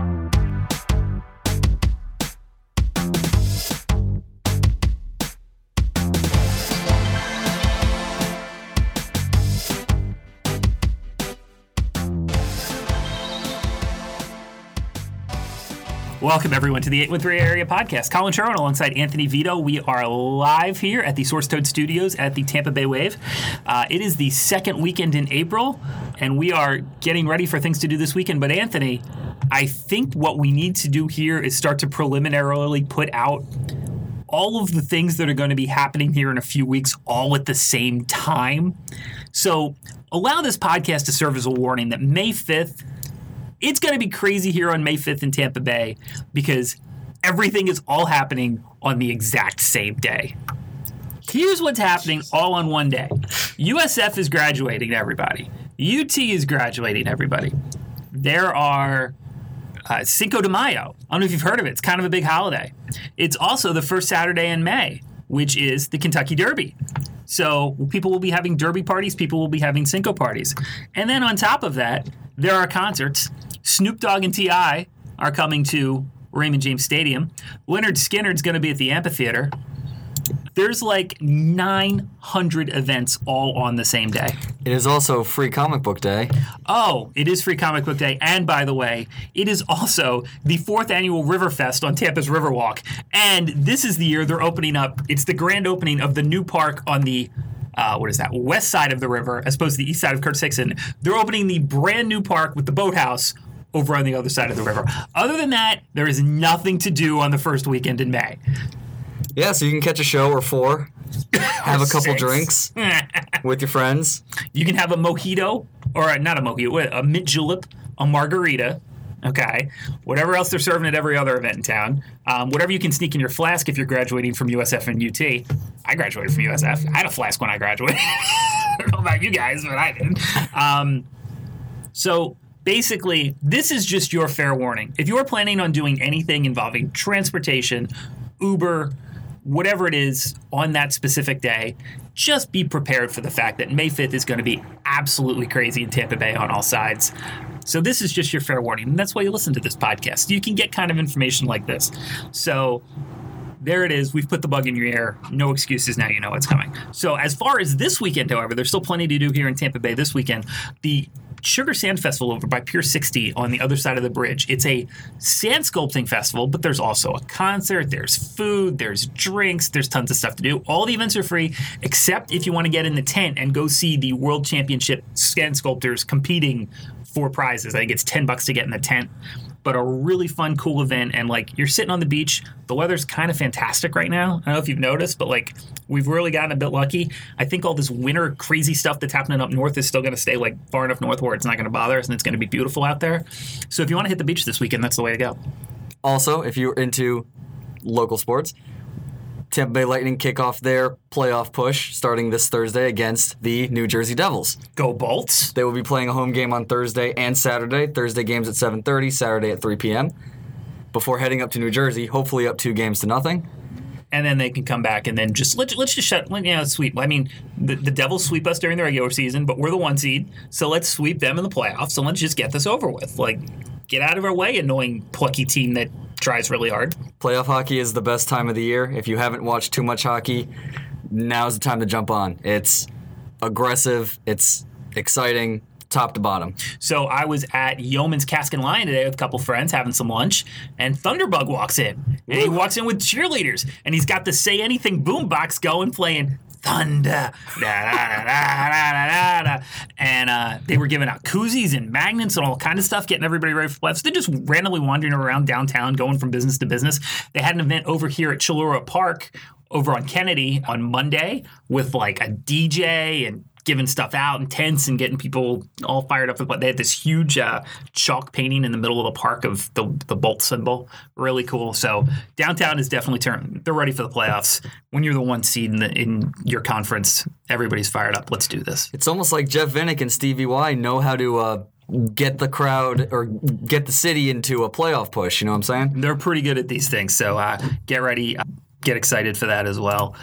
you Welcome, everyone, to the 813 Area Podcast. Colin Sherwin alongside Anthony Vito. We are live here at the Source Toad Studios at the Tampa Bay Wave. Uh, it is the second weekend in April, and we are getting ready for things to do this weekend. But, Anthony, I think what we need to do here is start to preliminarily put out all of the things that are going to be happening here in a few weeks all at the same time. So, allow this podcast to serve as a warning that May 5th it's going to be crazy here on May 5th in Tampa Bay because everything is all happening on the exact same day. Here's what's happening all on one day USF is graduating everybody, UT is graduating everybody. There are uh, Cinco de Mayo. I don't know if you've heard of it. It's kind of a big holiday. It's also the first Saturday in May, which is the Kentucky Derby. So people will be having derby parties, people will be having Cinco parties. And then on top of that, there are concerts Snoop Dogg and T.I. are coming to Raymond James Stadium. Lynyrd Skynyrd's going to be at the amphitheater. There's like 900 events all on the same day. It is also Free Comic Book Day. Oh, it is Free Comic Book Day. And by the way, it is also the fourth annual Riverfest on Tampa's Riverwalk. And this is the year they're opening up, it's the grand opening of the new park on the uh, what is that west side of the river as opposed to the east side of Curtis Hixon. They're opening the brand new park with the boathouse over on the other side of the river. Other than that, there is nothing to do on the first weekend in May. Yeah, so you can catch a show or four, have a couple Six. drinks with your friends. You can have a mojito, or a, not a mojito, a mint julep, a margarita. Okay, whatever else they're serving at every other event in town, um, whatever you can sneak in your flask if you're graduating from USF and UT. I graduated from USF. I had a flask when I graduated. I don't know about you guys, but I did. Um, so basically, this is just your fair warning. If you're planning on doing anything involving transportation, Uber, whatever it is on that specific day, just be prepared for the fact that May 5th is going to be absolutely crazy in Tampa Bay on all sides. So, this is just your fair warning. And that's why you listen to this podcast. You can get kind of information like this. So, there it is. We've put the bug in your ear. No excuses. Now you know what's coming. So, as far as this weekend, however, there's still plenty to do here in Tampa Bay this weekend. The Sugar Sand Festival over by Pier 60 on the other side of the bridge. It's a sand sculpting festival, but there's also a concert, there's food, there's drinks, there's tons of stuff to do. All the events are free, except if you want to get in the tent and go see the World Championship sand sculptors competing for prizes. I think it's 10 bucks to get in the tent but a really fun, cool event. And like you're sitting on the beach, the weather's kind of fantastic right now. I don't know if you've noticed, but like we've really gotten a bit lucky. I think all this winter crazy stuff that's happening up north is still going to stay like far enough north where it's not going to bother us and it's going to be beautiful out there. So if you want to hit the beach this weekend, that's the way to go. Also, if you're into local sports, Tampa Bay Lightning kick off their playoff push starting this Thursday against the New Jersey Devils. Go Bolts! They will be playing a home game on Thursday and Saturday. Thursday games at 7:30, Saturday at 3 p.m. Before heading up to New Jersey, hopefully up two games to nothing. And then they can come back and then just let's let's just shut you uh, know sweep. I mean the, the Devils sweep us during the regular season, but we're the one seed, so let's sweep them in the playoffs. So let's just get this over with. Like get out of our way, annoying plucky team that tries really hard. Playoff hockey is the best time of the year. If you haven't watched too much hockey, now's the time to jump on. It's aggressive, it's exciting, top to bottom. So I was at Yeoman's Cask and Lion today with a couple friends having some lunch, and Thunderbug walks in. And he walks in with cheerleaders, and he's got the Say Anything boombox going, playing thunder. Da, da, da, and uh, they were giving out koozies and magnets and all kind of stuff, getting everybody ready for playoffs. They're just randomly wandering around downtown, going from business to business. They had an event over here at Chillura Park over on Kennedy on Monday with like a DJ and giving stuff out in tents and getting people all fired up. But they had this huge uh, chalk painting in the middle of the park of the the bolt symbol. Really cool. So downtown is definitely turned. They're ready for the playoffs. When you're the one seed in, the, in your conference, everybody's fired up. Let's do this. It's almost like Jeff Vinik and Stevie Y know how to. Uh get the crowd or get the city into a playoff push. You know what I'm saying? They're pretty good at these things. So uh, get ready get excited for that as well.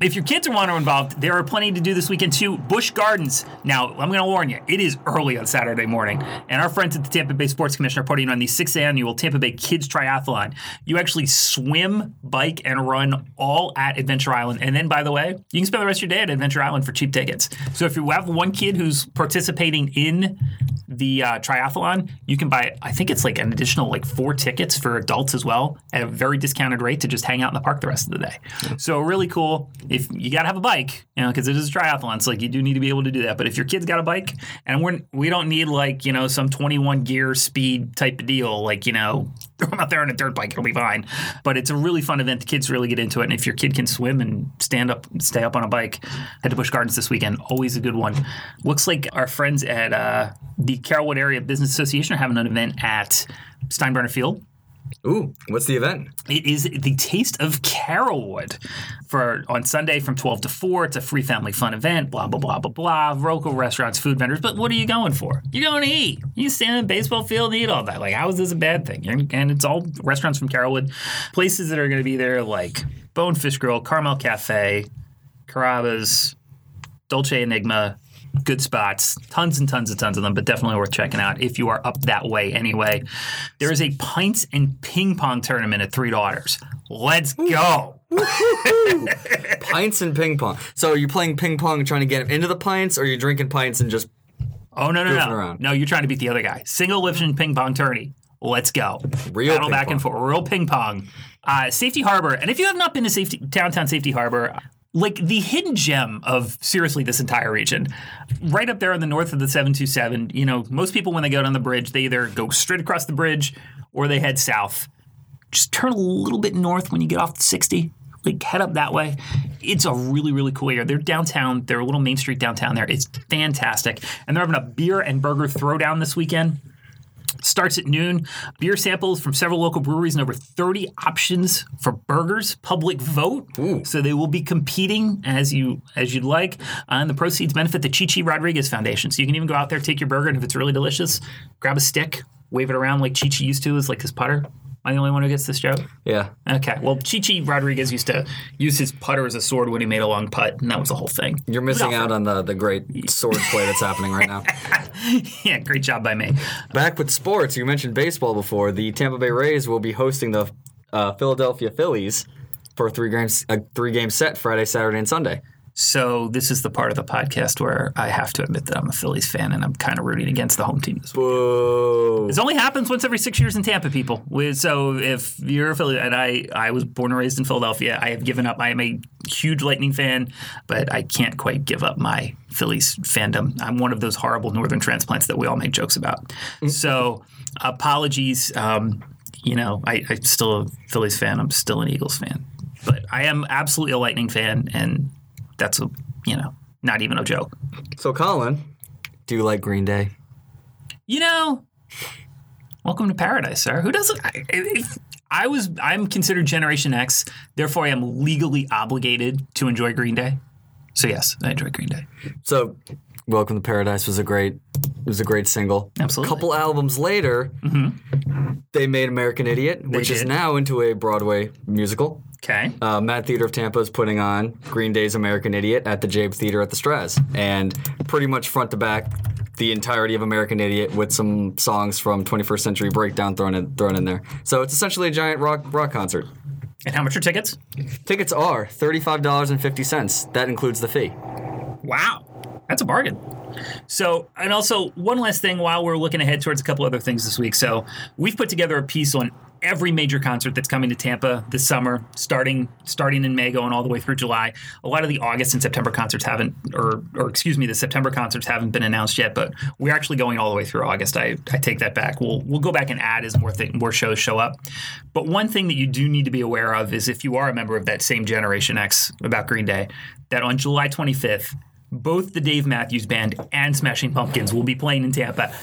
If your kids are want to involved, there are plenty to do this weekend too. Busch Gardens. Now, I'm going to warn you, it is early on Saturday morning, and our friends at the Tampa Bay Sports Commission are putting on the sixth annual Tampa Bay Kids Triathlon. You actually swim, bike, and run all at Adventure Island. And then, by the way, you can spend the rest of your day at Adventure Island for cheap tickets. So if you have one kid who's participating in the uh, triathlon, you can buy, I think it's like an additional like four tickets for adults as well at a very discounted rate to just hang out in the park the rest of the day. So really cool. If you got to have a bike, you know, because it is a triathlon, so like you do need to be able to do that. But if your kid's got a bike, and we're we don't need like you know some 21 gear speed type of deal, like you know throw them out there on a dirt bike, it'll be fine. But it's a really fun event. The kids really get into it, and if your kid can swim and stand up, stay up on a bike, head to Busch Gardens this weekend. Always a good one. Looks like our friends at uh, the Carrollwood Area Business Association are having an event at Steinbrenner Field. Ooh, what's the event? It is the Taste of Carrollwood for on Sunday from 12 to 4. It's a free family fun event, blah, blah, blah, blah, blah. Local restaurants, food vendors. But what are you going for? You're going to eat. You stand in a baseball field and eat all that. Like, how is this a bad thing? And, it's all restaurants from Carrollwood. Places that are going to be there like Bonefish Grill, Carmel Cafe, Carrabba's, Dolce Enigma, good spots, tons and tons and tons of them, but definitely worth checking out if you are up that way anyway. There is a pints and ping pong tournament at Three Daughters. Let's go. pints and ping pong. So you're you playing ping pong trying to get him into the pints, or you're you drinking pints and just Oh no no no around. no! You're trying to beat the other guy. Single elimination ping pong tourney. Let's go. Real battle ping back and pong. forth. Real ping pong. Uh, Safety Harbor. And if you have not been to Safety downtown Safety Harbor, like the hidden gem of seriously this entire region, right up there in the north of the 727. You know, most people when they go down the bridge, they either go straight across the bridge or they head south. Just turn a little bit north when you get off the 60. Like head up that way. It's a really, really cool area. They're downtown. They're a little main street downtown there. It's fantastic. And they're having a beer and burger throwdown this weekend starts at noon. Beer samples from several local breweries and over 30 options for burgers. Public vote, so they will be competing as you as you'd like. And the proceeds benefit the Chichi Rodriguez Foundation. So you can even go out there, take your burger, and if it's really delicious, grab a stick, wave it around like Chichi used to, as like his putter. Am I the only one who gets this joke? yeah? Okay. Well, Chichi Rodriguez used to use his putter as a sword when he made a long putt, and that was the whole thing. You're missing out on the the great sword play that's happening right now. yeah, great job by me. Back with sports, you mentioned baseball before. The Tampa Bay Rays will be hosting the uh, Philadelphia Phillies for a three games a three game set Friday, Saturday, and Sunday. So this is the part of the podcast where I have to admit that I'm a Phillies fan and I'm kind of rooting against the home team this week. Whoa! This only happens once every six years in Tampa, people. So if you're a Philly, and I, I was born and raised in Philadelphia, I have given up. I am a huge Lightning fan, but I can't quite give up my Phillies fandom. I'm one of those horrible Northern transplants that we all make jokes about. So apologies. Um, you know, I, I'm still a Phillies fan. I'm still an Eagles fan, but I am absolutely a Lightning fan, and that's a you know not even a joke. So, Colin, do you like Green Day? You know, welcome to paradise, sir. Who doesn't? I- If I was, I'm considered Generation X, therefore I am legally obligated to enjoy Green Day. So yes, I enjoy Green Day. So, Welcome to Paradise was a great it was a great single. Absolutely. A couple albums later, mm-hmm. they made American Idiot, which is now into a Broadway musical. Okay. Uh, Mad Theater of Tampa is putting on Green Day's American Idiot at the Jaeb Theater at the Straz, and pretty much front to back, the entirety of American Idiot with some songs from 21st Century Breakdown thrown in thrown in there. So it's essentially a giant rock rock concert. And how much are tickets? Tickets are thirty-five dollars and fifty cents. That includes the fee. Wow, that's a bargain. So, and also one last thing while we're looking ahead towards a couple other things this week. So, we've put together a piece on every major concert that's coming to Tampa this summer, starting starting in May, going all the way through July. A lot of the August and September concerts haven't, or or excuse me, the September concerts haven't been announced yet, but we're actually going all the way through August. I, I take that back. We'll we'll go back and add as more more shows show up. But one thing that you do need to be aware of is if you are a member of that same Generation X about Green Day, that on July 25th both the Dave Matthews Band and Smashing Pumpkins will be playing in Tampa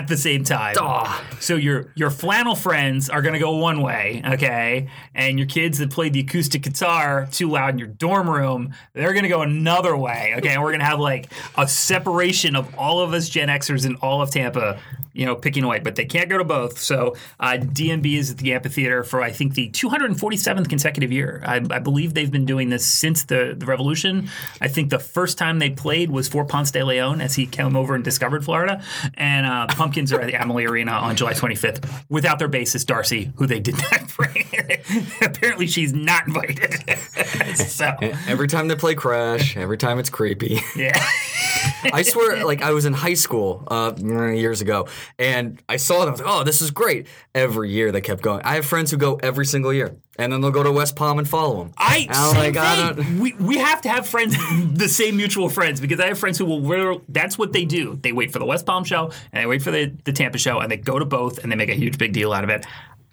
at the same time. So your your flannel friends are going to go one way, okay, and your kids that played the acoustic guitar too loud in your dorm room, they're going to go another way, okay. And we're going to have like a separation of all of us Gen Xers in all of Tampa you know, picking away, but they can't go to both. So uh, DMB is at the amphitheater for I think the 247th consecutive year. I, I believe they've been doing this since the, the revolution. I think the first time they played was for Ponce de Leon as he came over and discovered Florida. And uh, Pumpkins are at the Amalie Arena on July 25th without their bassist Darcy, who they did not bring. Apparently, she's not invited. so Every time they play Crash, every time it's creepy. yeah. I swear, like I was in high school uh, years ago, and I saw them. I was like, "Oh, this is great!" Every year they kept going. I have friends who go every single year, and then they'll go to West Palm and follow them. I, And I'm same like, I don't- We, we have to have friends, the same mutual friends, because I have friends who will. wear- That's what they do. They wait for the West Palm show and they wait for the, the Tampa show, and they go to both and they make a huge big deal out of it.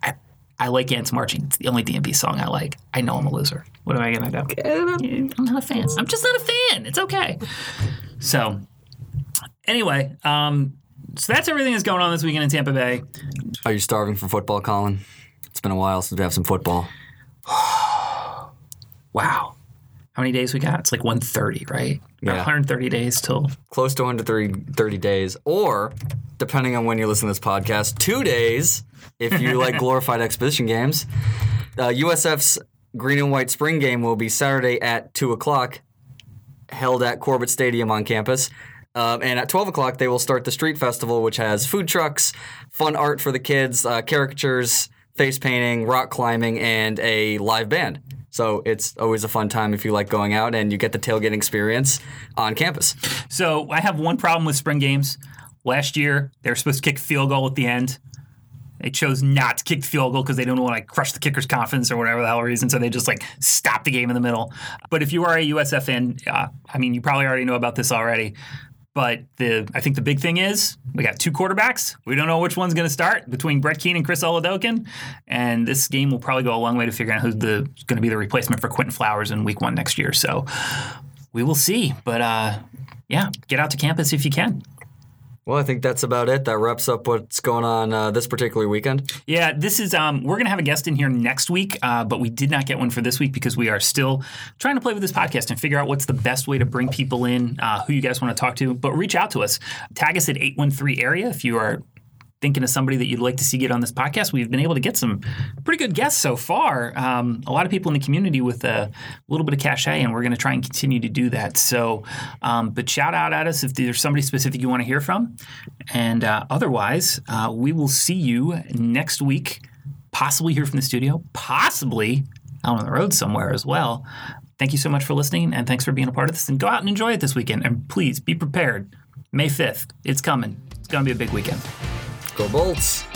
I, I like Ants Marching. It's the only DMB song I like. I know I'm a loser. What am I gonna do? Yeah, I'm not a fan. I'm just not a fan. It's okay. So, anyway, um, so that's everything that's going on this weekend in Tampa Bay. Are you starving for football, Colin? It's been a while since we have some football. Wow. How many days we got? It's like 130, right? About Yeah. 130 days till Close to 130 days, or depending on when you listen to this podcast, two days if you like glorified exposition games. Uh, USF's green and white spring game will be Saturday at 2 o'clock, held at Corbett Stadium on campus. Um, and at 12 o'clock, they will start the street festival, which has food trucks, fun art for the kids, uh, caricatures, face painting, rock climbing, and a live band. So it's always a fun time if you like going out and you get the tailgating experience on campus. So I have one problem with spring games. Last year, they were supposed to kick field goal at the end. They chose not to kick field goal because they don't want to crush the kicker's confidence or whatever the hell reason. So they just like stop the game in the middle. But if you are a USF fan, uh, I mean, you probably already know about this already. But the I think the big thing is we got two quarterbacks. We don't know which one's going to start between Brett Kean and Chris Oladokun, and this game will probably go a long way to figuring out who's going to be the replacement for Quinton Flowers in Week One next year. So we will see. But uh, yeah, get out to campus if you can. Well, I think that's about it. That wraps up what's going on uh, this particular weekend. Yeah, this is. Um, we're gonna have a guest in here next week, uh, but we did not get one for this week because we are still trying to play with this podcast and figure out what's the best way to bring people in, uh, who you guys want to talk to. But reach out to us. Tag us at eight one three area if you are thinking of somebody that you'd like to see get on this podcast. We've been able to get some pretty good guests so far. Um, a lot of people in the community with a little bit of cachet, and we're going to try and continue to do that. So, um, but shout out at us if there's somebody specific you want to hear from. And uh, otherwise, uh, we will see you next week, possibly here from the studio, possibly out on the road somewhere as well. Thank you so much for listening, and thanks for being a part of this. And go out and enjoy it this weekend. And please be prepared. May 5th, it's coming. It's going to be a big weekend. Go Bolts!